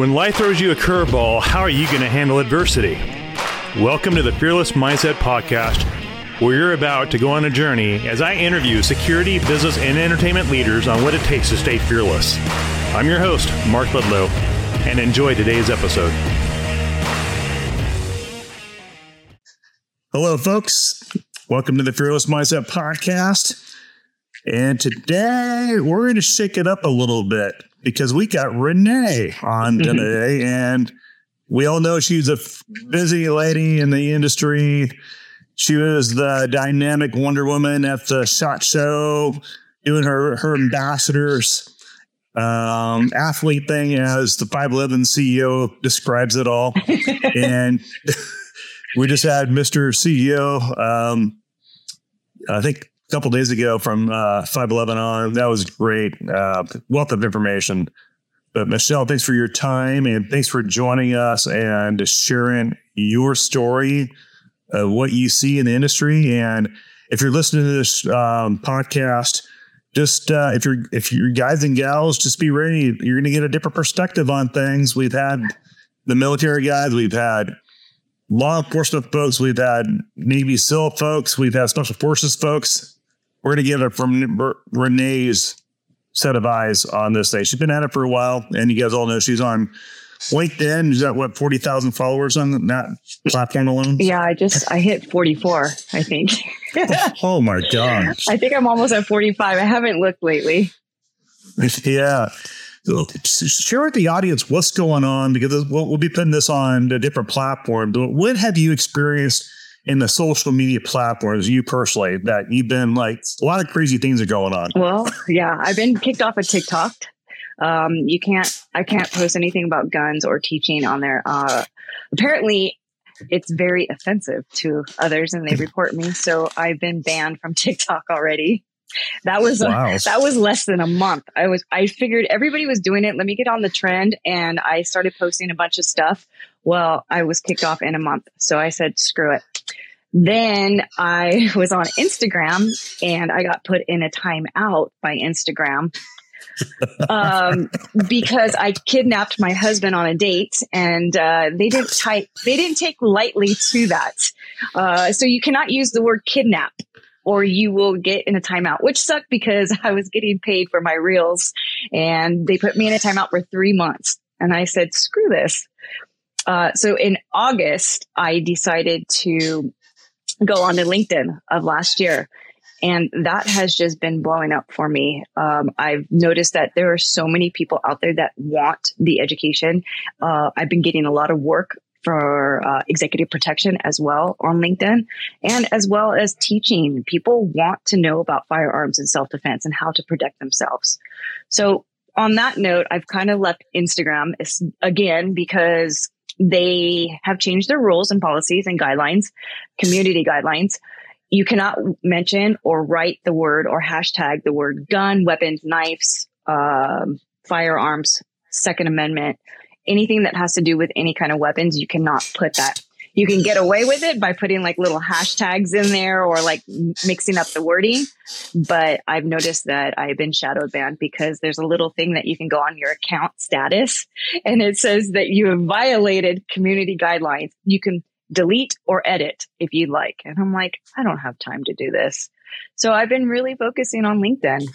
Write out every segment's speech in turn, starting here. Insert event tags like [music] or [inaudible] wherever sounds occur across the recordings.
When life throws you a curveball, how are you going to handle adversity? Welcome to the Fearless Mindset Podcast, where you're about to go on a journey as I interview security, business, and entertainment leaders on what it takes to stay fearless. I'm your host, Mark Ludlow, and enjoy today's episode. Hello, folks. Welcome to the Fearless Mindset Podcast. And today we're going to shake it up a little bit because we got Renee on today. and we all know she's a f- busy lady in the industry. She was the dynamic Wonder Woman at the SHOT Show, doing her, her ambassadors um, athlete thing, as the 511 CEO describes it all. [laughs] and [laughs] we just had Mr. CEO, um, I think couple days ago from uh, 511 on. That was great. Uh, wealth of information. But Michelle, thanks for your time and thanks for joining us and sharing your story of what you see in the industry. And if you're listening to this um, podcast, just uh, if you're if you're guys and gals, just be ready. You're going to get a different perspective on things. We've had the military guys, we've had law enforcement folks, we've had Navy SEAL folks, we've had special forces folks. We're going to get it from Renee's set of eyes on this thing. She's been at it for a while, and you guys all know she's on LinkedIn. She's got what forty thousand followers on that platform alone. Yeah, I just I hit forty four. I think. [laughs] oh, my god! I think I'm almost at forty five. I haven't looked lately. [laughs] Yeah. Share with the audience what's going on because we'll, we'll be putting this on the different platforms. What have you experienced in the social media platforms, you personally, that you've been like a lot of crazy things are going on? Well, yeah, I've been kicked off of TikTok. Um, you can't, I can't post anything about guns or teaching on there. Uh, apparently, it's very offensive to others, and they [laughs] report me. So I've been banned from TikTok already. That was wow. a, that was less than a month. I was I figured everybody was doing it. Let me get on the trend, and I started posting a bunch of stuff. Well, I was kicked off in a month, so I said screw it. Then I [laughs] was on Instagram, and I got put in a timeout by Instagram [laughs] um, because I kidnapped my husband on a date, and uh, they didn't [laughs] type, they didn't take lightly to that. Uh, so you cannot use the word kidnap or you will get in a timeout, which sucked because I was getting paid for my reels and they put me in a timeout for three months. And I said, screw this. Uh, so in August, I decided to go on to LinkedIn of last year. And that has just been blowing up for me. Um, I've noticed that there are so many people out there that want the education. Uh, I've been getting a lot of work for uh, executive protection as well on LinkedIn, and as well as teaching. People want to know about firearms and self defense and how to protect themselves. So, on that note, I've kind of left Instagram again because they have changed their rules and policies and guidelines, community guidelines. You cannot mention or write the word or hashtag the word gun, weapons, knives, um, firearms, Second Amendment, anything that has to do with any kind of weapons, you cannot put that. You can get away with it by putting like little hashtags in there or like mixing up the wording. But I've noticed that I've been shadow banned because there's a little thing that you can go on your account status and it says that you have violated community guidelines. You can delete or edit if you'd like. And I'm like, I don't have time to do this. So I've been really focusing on LinkedIn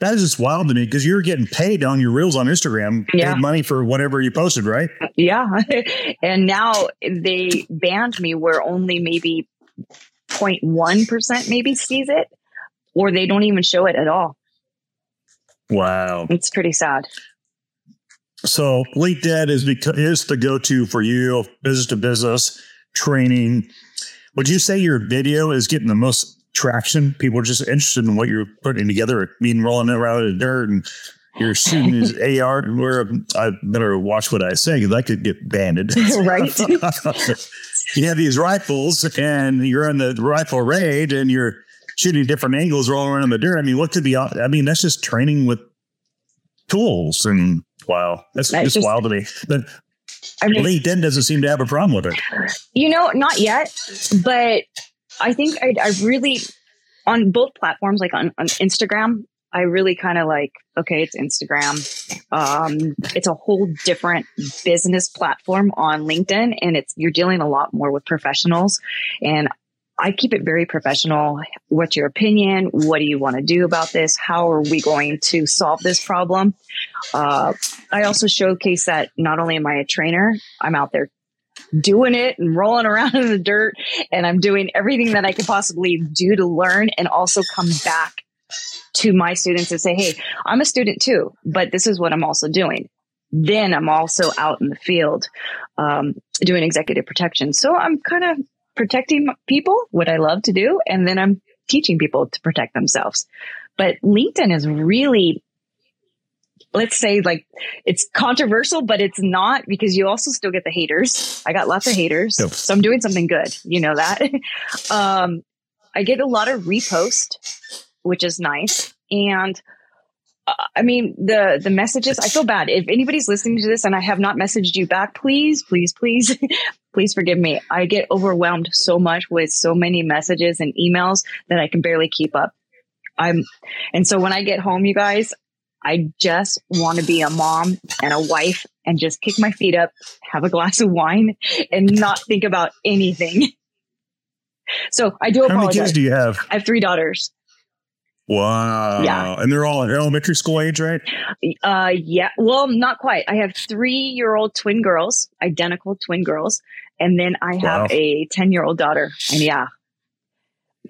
that is just wild to me because you're getting paid on your reels on Instagram, yeah. money for whatever you posted, right? Yeah. [laughs] and now they banned me where only maybe 0.1% maybe sees it, or they don't even show it at all. Wow. It's pretty sad. So LinkedIn is because is the go-to for you, business to business training. Would you say your video is getting the most traction. People are just interested in what you're putting together. Mean rolling around in the dirt and you're shooting his [laughs] AR. Where I better watch what I say because I could get banded. [laughs] right. [laughs] you have these rifles and you're on the rifle raid and you're shooting different angles rolling around in the dirt. I mean, what could be? I mean, that's just training with tools and wow, that's, that's just, wild to me. But I mean, LinkedIn doesn't seem to have a problem with it. You know, not yet, but I think I, I really on both platforms, like on, on Instagram, I really kind of like, okay, it's Instagram. Um, it's a whole different business platform on LinkedIn and it's, you're dealing a lot more with professionals and I keep it very professional. What's your opinion? What do you want to do about this? How are we going to solve this problem? Uh, I also showcase that not only am I a trainer, I'm out there doing it and rolling around [laughs] in the dirt and I'm doing everything that I could possibly do to learn and also come back to my students and say, Hey, I'm a student too, but this is what I'm also doing. Then I'm also out in the field, um, doing executive protection. So I'm kind of protecting people, what I love to do. And then I'm teaching people to protect themselves. But LinkedIn is really, let's say like it's controversial, but it's not because you also still get the haters. I got lots of haters. So I'm doing something good. You know that. [laughs] um, I get a lot of repost, which is nice. And uh, I mean, the, the messages, I feel bad. If anybody's listening to this and I have not messaged you back, please, please, please, [laughs] please forgive me. I get overwhelmed so much with so many messages and emails that I can barely keep up. I'm, and so when I get home, you guys, I just want to be a mom and a wife and just kick my feet up, have a glass of wine and not think about anything. So I do apologize. How many kids do you have? I have three daughters. Wow. Yeah. And they're all elementary school age, right? Uh, yeah. Well, not quite. I have three year old twin girls, identical twin girls. And then I have wow. a 10 year old daughter. And yeah.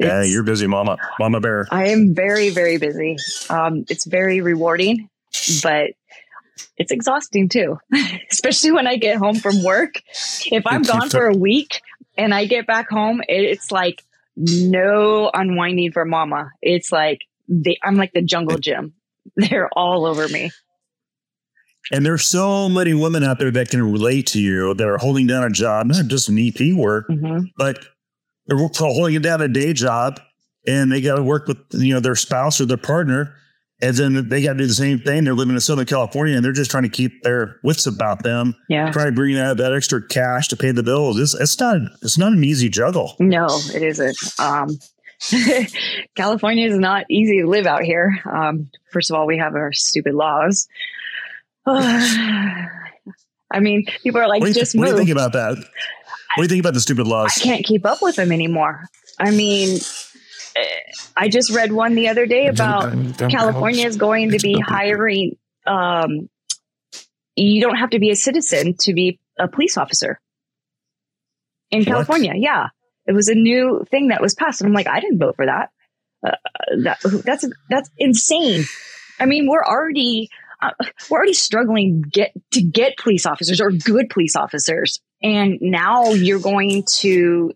Yeah, you're busy, mama, mama bear. I am very, very busy. Um, it's very rewarding, but it's exhausting too, [laughs] especially when I get home from work. If I'm gone for a week and I get back home, it's like no unwinding for mama. It's like they, I'm like the jungle gym. [laughs] They're all over me. And there's so many women out there that can relate to you that are holding down a job, not just an EP work, mm-hmm. but they're holding down a day job and they got to work with you know their spouse or their partner and then they got to do the same thing. They're living in Southern California and they're just trying to keep their wits about them. Yeah. Try to bring out that extra cash to pay the bills. It's, it's not, it's not an easy juggle. No, it isn't. Um, [laughs] California is not easy to live out here. Um, first of all, we have our stupid laws. [sighs] I mean, people are like, just th- What do you think about that? What do you think about the stupid laws? I can't keep up with them anymore. I mean, I just read one the other day about California is going to be hiring. Um, you don't have to be a citizen to be a police officer in California. Yeah, it was a new thing that was passed, and I'm like, I didn't vote for that. Uh, that that's that's insane. I mean, we're already uh, we're already struggling get to get police officers or good police officers, and now you're going to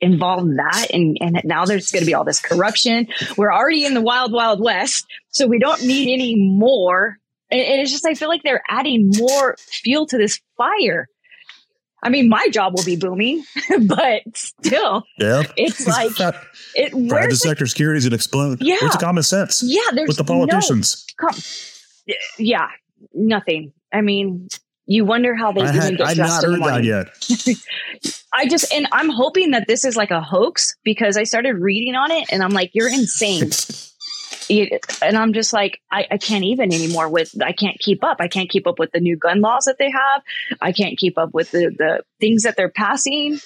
involve that and, and now there's going to be all this corruption we're already in the wild wild west so we don't need any more and, and it's just i feel like they're adding more fuel to this fire I mean, my job will be booming, [laughs] but still, yeah, it's [laughs] like it. Private sector the, security is going to explode. Yeah, where's the common sense? Yeah, there's with the politicians. No, com- yeah, nothing. I mean, you wonder how they I even had, get dressed in the morning. yet. [laughs] I just and I'm hoping that this is like a hoax because I started reading on it and I'm like, you're insane. [laughs] and I'm just like, I, I can't even anymore with, I can't keep up. I can't keep up with the new gun laws that they have. I can't keep up with the, the things that they're passing.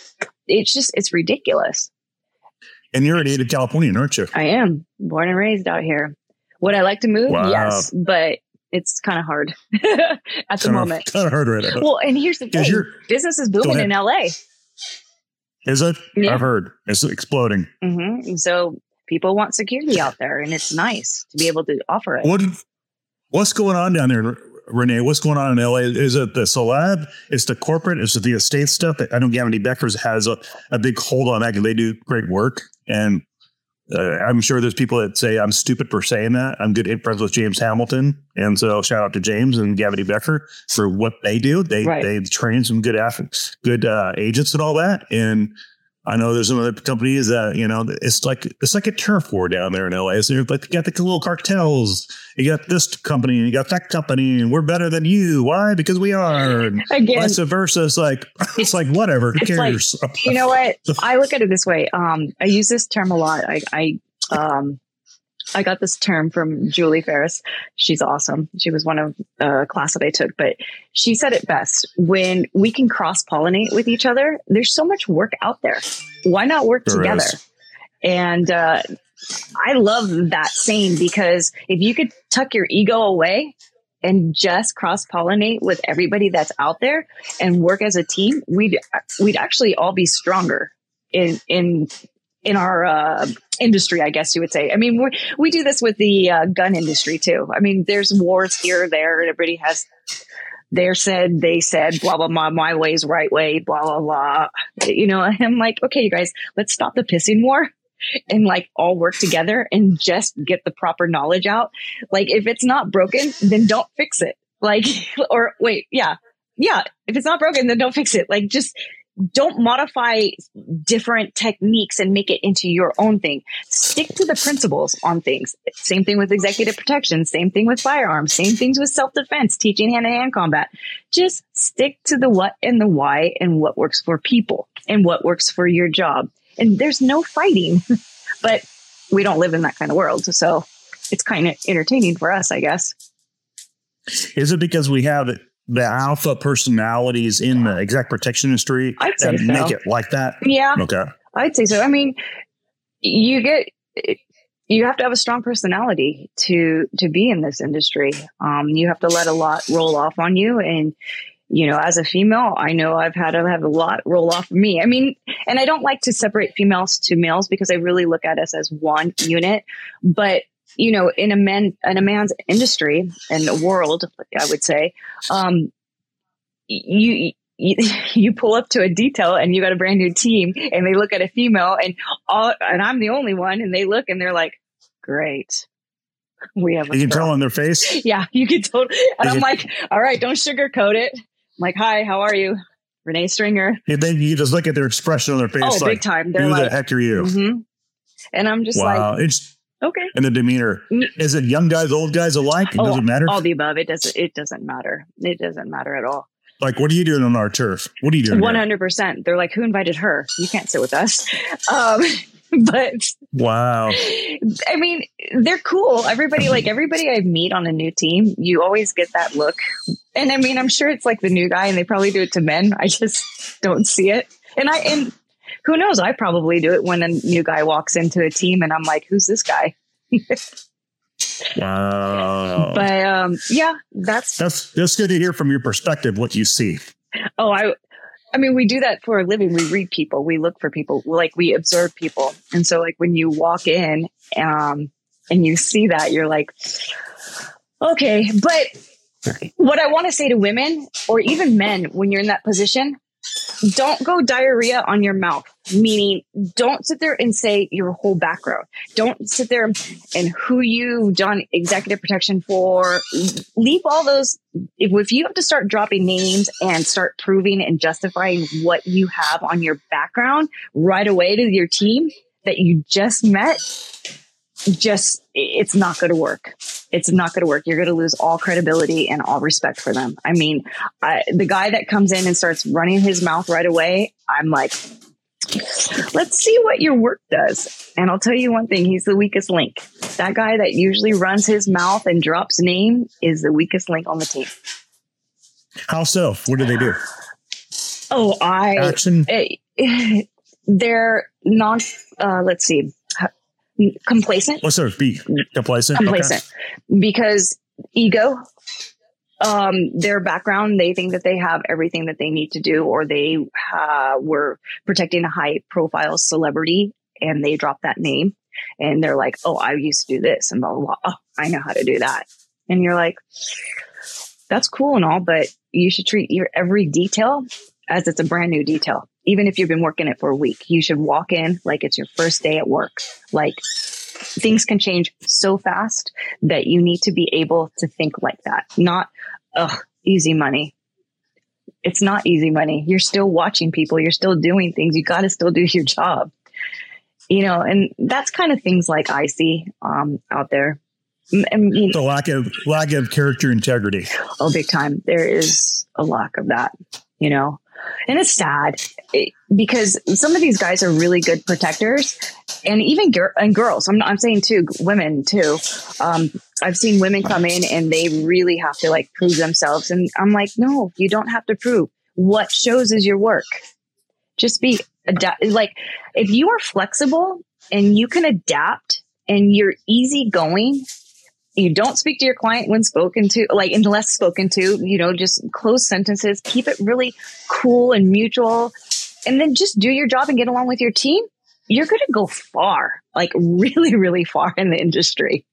It's just, it's ridiculous. And you're a native Californian, aren't you? I am born and raised out here. Would I like to move? Wow. Yes, but it's kind of hard [laughs] at the moment. Kind of hard right now. Well, and here's the thing: business is booming in LA. Is it? Yeah. I've heard it's exploding. Mm-hmm. So people want security out there, and it's nice to be able to offer it. What What's going on down there, Renee? What's going on in LA? Is it the Celeb? Is the corporate? Is it the estate stuff? I know Gavin Beckers has a, a big hold on that. They do great work, and uh, I'm sure there's people that say I'm stupid for saying that. I'm good friends with James Hamilton, and so shout out to James and Gavin Becker for what they do. They right. they train some good athletes, good uh, agents and all that. And I know there's some other companies that you know it's like it's like a turf war down there in LA. So you're like you got the little cartels. You got this company and you got that company, and we're better than you. Why? Because we are. And Again, vice versa. It's like [laughs] it's like whatever. Who cares? Like, you know what? [laughs] I look at it this way. Um, I use this term a lot. I, I um, I got this term from Julie Ferris. She's awesome. She was one of a uh, class that I took, but she said it best. When we can cross pollinate with each other, there's so much work out there. Why not work there together? Is. And uh, I love that saying because if you could tuck your ego away and just cross pollinate with everybody that's out there and work as a team, we'd we'd actually all be stronger in in in our uh, industry, I guess you would say. I mean, we do this with the uh, gun industry too. I mean, there's wars here, there, and everybody has their said, they said, blah blah blah. My way's right way, blah blah blah. You know, I'm like, okay, you guys, let's stop the pissing war and like all work together and just get the proper knowledge out. Like, if it's not broken, then don't fix it. Like, [laughs] or wait, yeah, yeah. If it's not broken, then don't fix it. Like, just don't modify different techniques and make it into your own thing. Stick to the principles on things. Same thing with executive protection. Same thing with firearms. Same things with self defense, teaching hand to hand combat. Just stick to the what and the why and what works for people and what works for your job. And there's no fighting, [laughs] but we don't live in that kind of world. So it's kind of entertaining for us, I guess. Is it because we have the alpha personalities in the exec protection industry I'd say so. make it like that? Yeah. Okay. I'd say so. I mean, you get you have to have a strong personality to to be in this industry. Um, you have to let a lot roll off on you, and you know, as a female, I know I've had to have a lot roll off of me. I mean, and I don't like to separate females to males because I really look at us as one unit. But you know, in a man in a man's industry and a world, I would say, um, you, you [laughs] you pull up to a detail and you got a brand new team and they look at a female and all and I'm the only one and they look and they're like, great. We have you can tell on their face. [laughs] Yeah, you can tell And I'm like, all right, don't sugarcoat it. I'm like, hi, how are you? Renee Stringer. And then you just look at their expression on their face. Oh, like, big time. They're who like, the heck are you? Mm-hmm. And I'm just wow. like, it's Okay. And the demeanor. Is it young guys, old guys alike? It oh, doesn't matter. All the above. It doesn't. It doesn't matter. It doesn't matter at all. Like, what are you doing on our turf? What are you doing? One hundred percent. They're like, who invited her? You can't sit with us. [laughs] Um, [laughs] but wow. I mean, they're cool. Everybody, like everybody I meet on a new team, you always get that look. And I mean, I'm sure it's like the new guy, and they probably do it to men. I just don't see it. And I and who knows? I probably do it when a new guy walks into a team and I'm like, who's this guy? wow. But um, yeah, that's that's that's good to hear from your perspective what you see. Oh, I I mean, we do that for a living. We read people, we look for people, like we observe people. And so like when you walk in um and you see that, you're like, okay, but what I want to say to women or even men when you're in that position, don't go diarrhea on your mouth, meaning don't sit there and say your whole background. Don't sit there and who you've done executive protection for. Leave all those. If, if you have to start dropping names and start proving and justifying what you have on your background right away to your team that you just met, just it's not going to work. It's not going to work. You're going to lose all credibility and all respect for them. I mean, I, the guy that comes in and starts running his mouth right away, I'm like, let's see what your work does. And I'll tell you one thing, he's the weakest link. That guy that usually runs his mouth and drops name is the weakest link on the team. How so? What do they do? Oh, I action. Eh, [laughs] they're non. Uh, let's see complacent. What's their be complacent? Complacent okay. because ego. Um, their background, they think that they have everything that they need to do, or they uh, were protecting a high profile celebrity and they drop that name and they're like, oh, I used to do this and blah, blah, blah. Oh, I know how to do that. And you're like, that's cool and all, but you should treat your every detail as it's a brand new detail even if you've been working it for a week, you should walk in like it's your first day at work. Like things can change so fast that you need to be able to think like that. Not, ugh, easy money. It's not easy money. You're still watching people. You're still doing things. You got to still do [laughs] your job. You know, and that's kind of things like I see um, out there. I mean, the lack of lack of character integrity. Oh, big time. There is a lack of that. You know, and it's sad. Because some of these guys are really good protectors and even gir- and girls. I'm, I'm saying too women too. Um, i've seen women come in and they really have to like prove themselves and i'm like no you don't have to prove. What shows is your work? Just be adapt like if you are flexible and you can adapt and you're easygoing you don't speak to your client when spoken to like unless spoken to you know just close sentences keep it really cool and mutual and then just do your job and get along with your team. You're going to go far like really really far in the industry.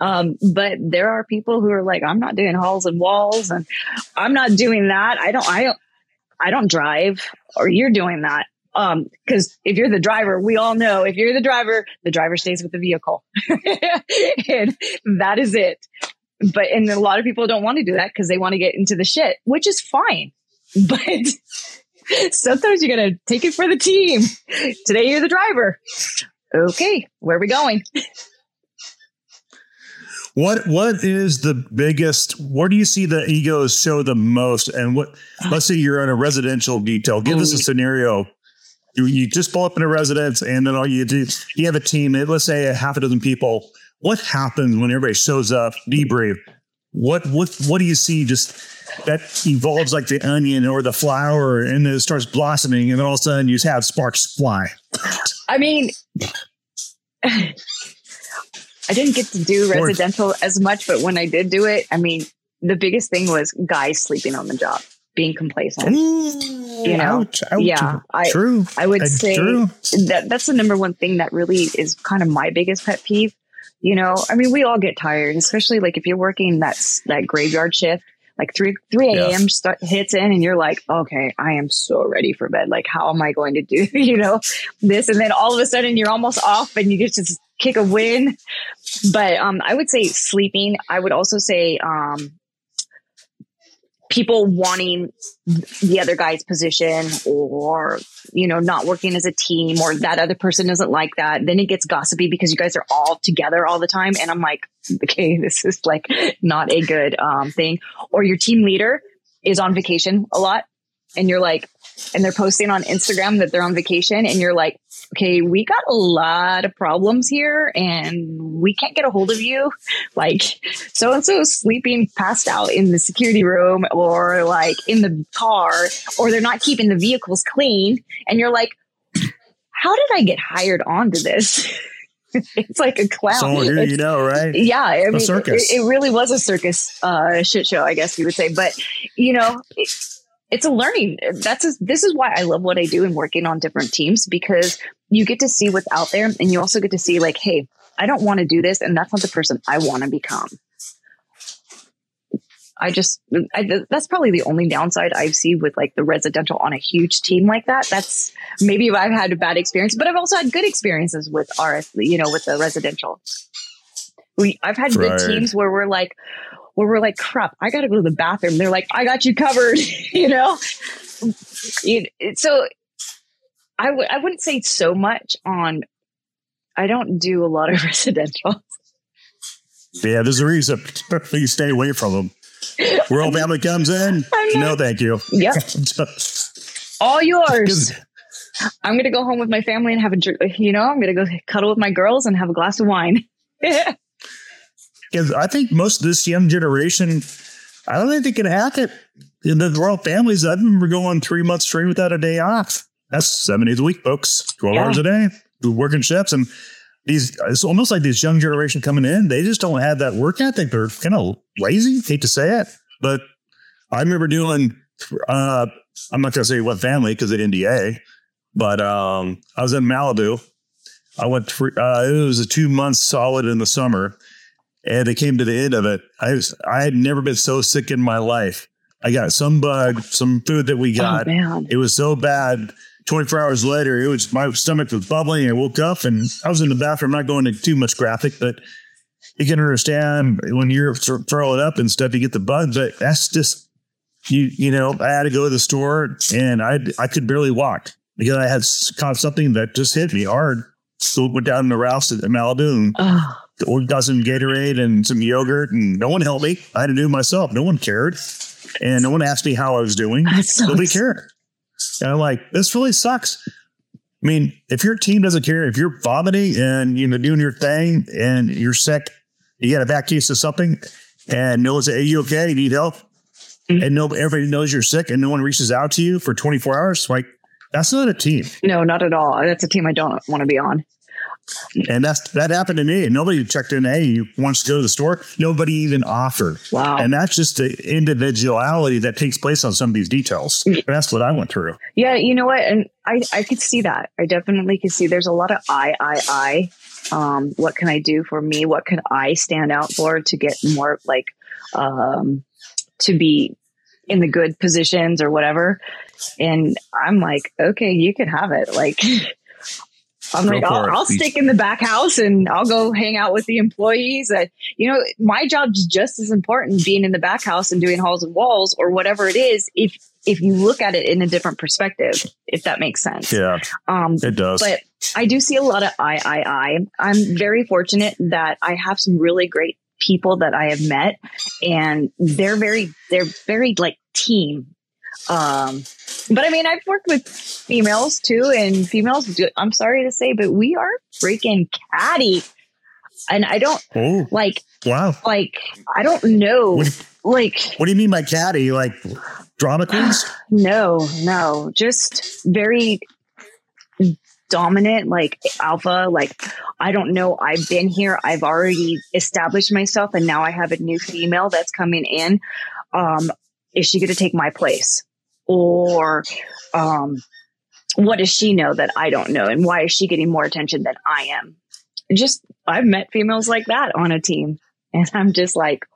Um, but there are people who are like i'm not doing halls and walls and i'm not doing that. I don't i don't i don't drive or you're doing that um, cause if you're the driver, we all know if you're the driver, the driver stays with the vehicle [laughs] and that is it. But, and a lot of people don't want to do that because they want to get into the shit, which is fine. [laughs] But sometimes you got to take it for the team. Today you're the driver. Okay. Where are we going? What what is the biggest? Where do you see the egos show the most? And what? Let's say you're in a residential detail. Give us a scenario you, you just pull up in a residence and then all you do, you have a team, let's say a half a dozen people. What happens when everybody shows up, debrief? What, what, what do you see just that evolves like the onion or the flower and then it starts blossoming and then all of a sudden you just have sparks fly? I mean, I didn't get to do residential as much, but when I did do it, I mean, the biggest thing was guys sleeping on the job being complacent. Ooh, you know, ouch, ouch, yeah, I, true. I would say true. that that's the number one thing that really is kind of my biggest pet peeve. You know, I mean, we all get tired, especially like if you're working that that graveyard shift, like three three a.m. Yeah. hits in, and you're like, okay, I am so ready for bed. Like, how am I going to do, [laughs] you know, this? And then all of a sudden, you're almost off, and you get to kick a win. But um, I would say sleeping. I would also say um, people wanting the other guy's position or you know not working as a team or that other person doesn't like that then it gets gossipy because you guys are all together all the time. And i'm like okay [laughs] this is like not a good um, thing. Or your team leader is on vacation a lot and you're like and they're posting on instagram that they're on vacation and you're like okay, we got a lot of problems here and we can't get a hold of you. Like so and so sleeping passed out in the security room or like in the car or they're not keeping the vehicles clean. And you're like, how did I get hired onto this? [laughs] it's like a clown. So here you know, right? Yeah, I mean, circus. It, it, really was a circus uh, shit show, I guess you would say. But you know, it, it's a learning. That's a, this is why I love what I do and working on different teams because you get to see what's out there and you also get to see like, hey, I don't want to do this and that's not the person I want to become. I just I, that's probably the only downside I've seen with like the residential on a huge team like that. That's maybe I've had a bad experience, but I've also had good experiences with RS, you know, with the residential. We I've had right. good teams where we're like, where we're like, crap, I got to go to the bathroom. They're like, I got you covered, [laughs] you know. so I w- I wouldn't say so much on. I don't do a lot of [laughs] residential. Yeah, there's a reason. [laughs] Please stay away from them. World family comes in. No, thank you. Yep. All yours. I'm going to go home with my family and have a, drink. you know, I'm going to go cuddle with my girls and have a glass of wine. Because I think most of this young generation, I don't think they can hack it. In the royal families, I remember going three months straight without a day off. That's seven days a week, folks. 12 yeah. hours a day, working shifts. And these, it's almost like this young generation coming in, they just don't have that work ethic. They're kind of lazy. Hate to say it, but I remember doing, uh, I'm not going to say what family because of NDA, but um, I was in Malibu. I went, for, uh, it was a two months solid in the summer and it came to the end of it. I was, I had never been so sick in my life. I got some bug, some food that we oh, got. Oh, it was so bad 24 hours later, it was my stomach was bubbling. I woke up and I was in the bathroom. I'm not going into too much graphic, but you can understand when you're throwing up and stuff, you get the bug. But that's just you. You know, I had to go to the store and I I could barely walk because I had caught something that just hit me hard. So went down to Ralph's at Malibu. Oh. Got some Gatorade and some yogurt, and no one helped me. I had to do it myself. No one cared, and no one asked me how I was doing. Nobody cared. And I'm like, this really sucks. I mean, if your team doesn't care, if you're vomiting and you know doing your thing and you're sick, you got a bad case of something, and no one's hey, you okay? You need help, mm-hmm. and no everybody knows you're sick, and no one reaches out to you for 24 hours. Like that's not a team. No, not at all. That's a team I don't want to be on. And that's that happened to me. Nobody checked in. Hey, you wants to go to the store? Nobody even offered. Wow. And that's just the individuality that takes place on some of these details. That's what I went through. Yeah, you know what? And I I could see that. I definitely could see. There's a lot of I I I. Um, what can I do for me? What can I stand out for to get more like um to be in the good positions or whatever? And I'm like, okay, you can have it. Like. [laughs] I'm like, I'll, I'll stick in the back house and I'll go hang out with the employees. And, you know, my job's just as important being in the back house and doing halls and walls or whatever it is. If, if you look at it in a different perspective, if that makes sense. Yeah. Um, it does. But I do see a lot of I, I, I. I'm very fortunate that I have some really great people that I have met and they're very, they're very like team um, but I mean, I've worked with females too, and females. Do, I'm sorry to say, but we are freaking catty, and I don't oh, like. Wow, like I don't know. What you, like, what do you mean by catty? Like drama queens? [sighs] no, no, just very dominant, like alpha. Like I don't know. I've been here. I've already established myself, and now I have a new female that's coming in. Um, is she going to take my place? or um, what does she know that I don't know, and why is she getting more attention than I am? Just I've met females like that on a team, and I'm just like,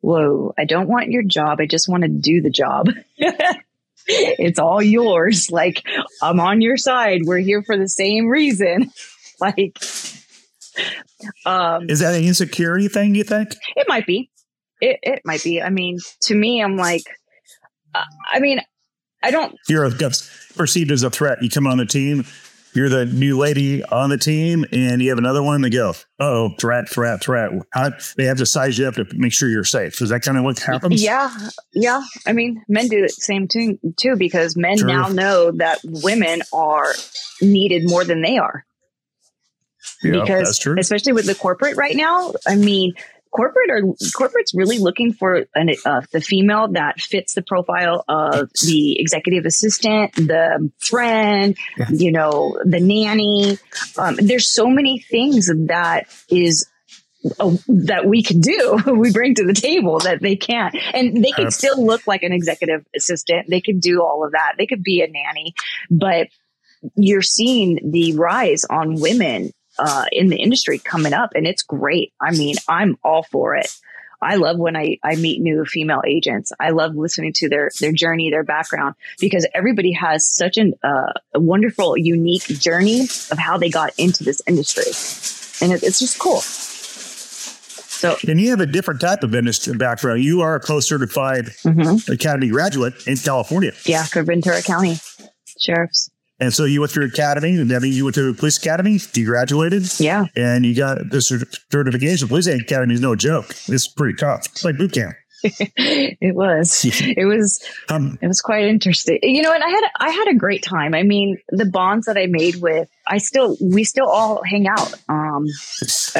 whoa, I don't want your job. I just want to do the job. [laughs] it's all yours. Like I'm on your side. We're here for the same reason. [laughs] like, um, is that an insecurity thing? You think it might be? It it might be. I mean, to me, I'm like, uh, I mean, I don't. You're perceived as a threat. You come on the team, you're the new lady on the team, and you have another one. They go, oh, threat, threat, threat. How, they have to size you up to make sure you're safe. Is that kind of what happens? Yeah, yeah. I mean, men do the same too, too because men now know that women are needed more than they are. Yeah, because especially with the corporate right now, I mean, corporate are corporate's really looking for an, uh, the female that fits the profile of the executive assistant, the friend, yeah. you know, the nanny. Um, there's so many things that is uh, that we can do, [laughs] we bring to the table that they can't. And they can still look like an executive assistant. They could do all of that. They could be a nanny, but you're seeing the rise on women uh, in the industry coming up, and it's great. I mean, I'm all for it. I love when I, I meet new female agents. I love listening to their their journey, their background, because everybody has such an, uh, a wonderful, unique journey of how they got into this industry, and it, it's just cool. So, and you have a different type of industry background. You are a POST certified mm-hmm. academy graduate in California. Yeah, for Ventura County Sheriff's. And so you went through academy, and then you went to police academy. You graduated, yeah, and you got the certification. Police academy is no joke. It's pretty tough. It's like boot camp. [laughs] it was. [laughs] It was. Um, it was quite interesting. You know, and I had I had a great time. I mean, the bonds that I made with I still we still all hang out. Um, [laughs] it's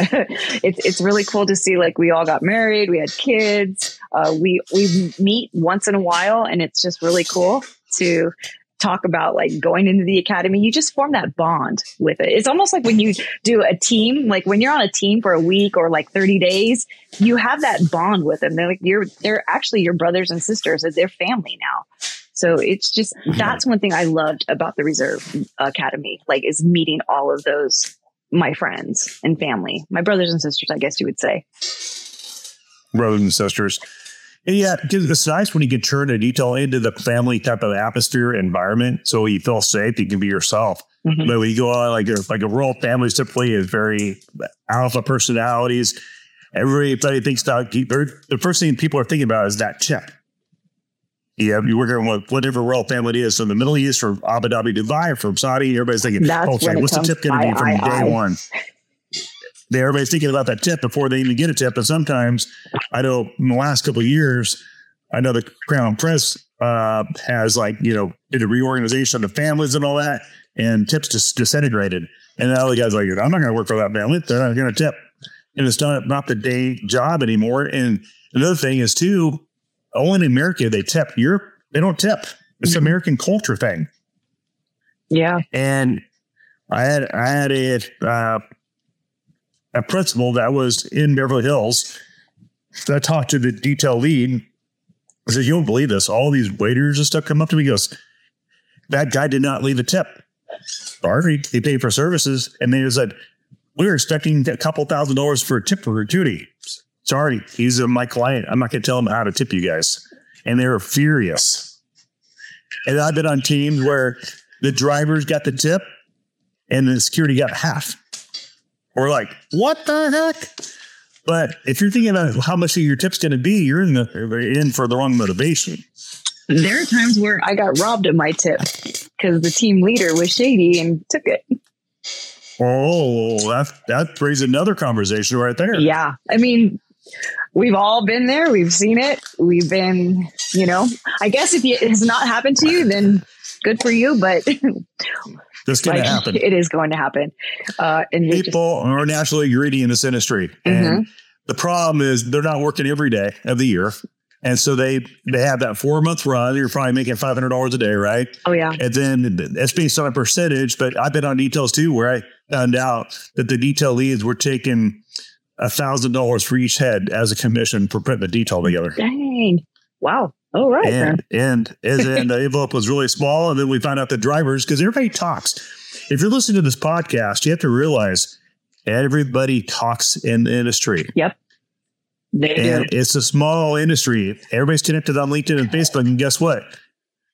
it's really cool to see. Like we all got married. We had kids. Uh, we we meet once in a while, and it's just really cool to talk about like going into the academy, you just form that bond with it. It's almost like when you do a team, like when you're on a team for a week or like 30 days, you have that bond with them. They're like, you're, they're actually your brothers and sisters. They're family now. So it's just, that's one thing I loved about the Reserve Academy, like is meeting all of those, my friends and family, my brothers and sisters, I guess you would say. Brothers and sisters. Yeah, because it's nice when you can turn a detail into the family type of atmosphere environment, so you feel safe. You can be yourself. Mm-hmm. But when you go on like a, like a rural family, typically is very alpha personalities. Everybody thinks that the first thing people are thinking about is that check. Yeah, you're working with whatever royal family it is from the Middle East or Abu Dhabi, Dubai, from Saudi. Everybody's thinking, That's okay, what's the tip going to be from I, day I. one? [laughs] everybody's thinking about that tip before they even get a tip. And sometimes I know in the last couple of years, I know the Crown Prince uh, has like you know did a reorganization of the families and all that, and tips just disintegrated. And now the guy's like, I'm not going to work for that family. They're not going to tip, and it's not not the day job anymore. And another thing is too, only in America they tip. Europe they don't tip. It's an American culture thing. Yeah. And I had I had a uh, a principal that was in Beverly Hills that talked to the detail lead. I said, "You don't believe this? All these waiters and stuff come up to me. He goes, that guy did not leave a tip. Sorry, he paid for services, and they said we were expecting a couple thousand dollars for a tip for gratuity. Sorry, he's my client. I'm not going to tell him how to tip you guys." And they were furious. And I've been on teams where the drivers got the tip and the security got half. We're like, what the heck? But if you're thinking about how much of your tip's going to be, you're in the in for the wrong motivation. There are times where I got robbed of my tip because the team leader was shady and took it. Oh, that that raises another conversation right there. Yeah, I mean, we've all been there. We've seen it. We've been, you know, I guess if it has not happened to you, then good for you. But [laughs] This going like, to happen. it is going to happen. Uh, and you're just- People are naturally greedy in this industry, and the problem is they're not working every day of the year, and so they they have that four month run. You're probably making five hundred dollars a day, right? oh yeah, And then that's based on a percentage. But I've been on details too, where I found out that the detail leads were taking a thousand dollars for each head as a commission for putting the detail together. dang, wow. Oh right, And and as in the envelope was really small, and then we found out the drivers because everybody talks. If you're listening to this podcast, you have to realize everybody talks in the industry. Yep. They do. It's a small industry. Everybody's connected on LinkedIn and Facebook. And guess what?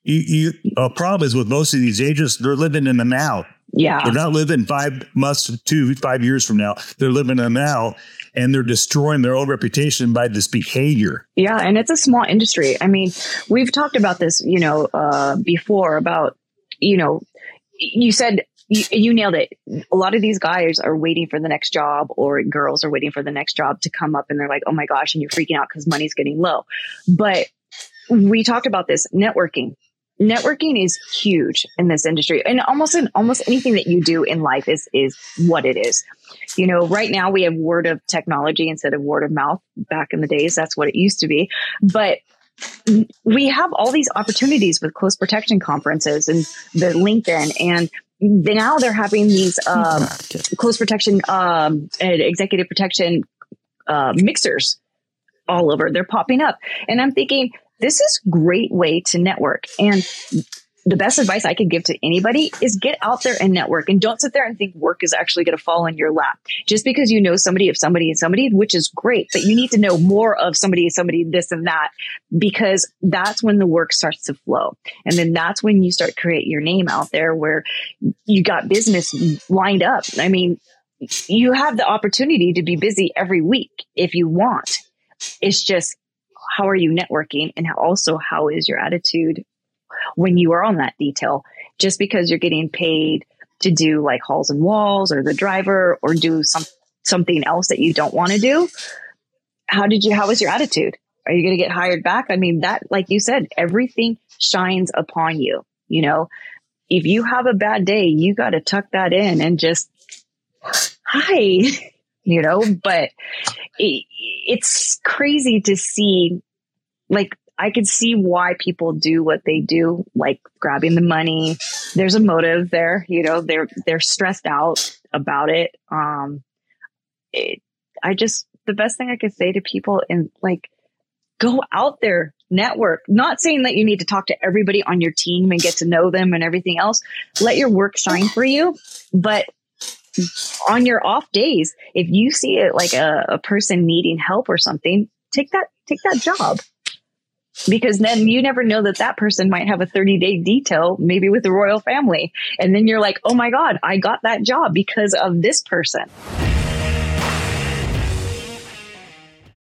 You, you, a problem is with most of these agents, they're living in the now. Yeah, They're not living five months to five years from now. They're living in the now and they're destroying their own reputation by this behavior. Yeah, and it's a small industry. I mean, we've talked about this, you know, uh, before about, you know, you said you, you nailed it. A lot of these guys are waiting for the next job, or girls are waiting for the next job to come up, and they're like, "Oh my gosh!" and you're freaking out because money's getting low. But we talked about this networking. Networking is huge in this industry, and almost in almost anything that you do in life is is what it is. You know, right now we have word of technology instead of word of mouth. Back in the days, that's what it used to be. But we have all these opportunities with close protection conferences and the LinkedIn, and now they're having these um, close protection um, and executive protection uh, mixers all over. They're popping up, and I'm thinking this is great way to network. And the best advice I could give to anybody is get out there and network, and don't sit there and think work is actually going to fall in your lap just because you know somebody of somebody and somebody, which is great. But you need to know more of somebody, somebody, this and that, because that's when the work starts to flow, and then that's when you start create your name out there where you got business lined up. I mean, you have the opportunity to be busy every week if you want. It's just how are you networking and how, also how is your attitude when you are on that detail? Just because you're getting paid to do like halls and walls or the driver or do some something else that you don't want to do, how did you how was your attitude? Are you going to get hired back? I mean, that like you said, everything shines upon you, you know. If you have a bad day, you got to tuck that in and just hi, [laughs] you know, but it's crazy to see like I could see why people do what they do, like grabbing the money. There's a motive there, you know, they're they're stressed out about it. Um it, I just the best thing I could say to people and like go out there, network. Not saying that you need to talk to everybody on your team and get to know them and everything else. Let your work shine for you, but on your off days, if you see it like a, a person needing help or something, take that take that job because then you never know that that person might have a 30 day detail, maybe with the royal family. And then you're like, oh my God, I got that job because of this person.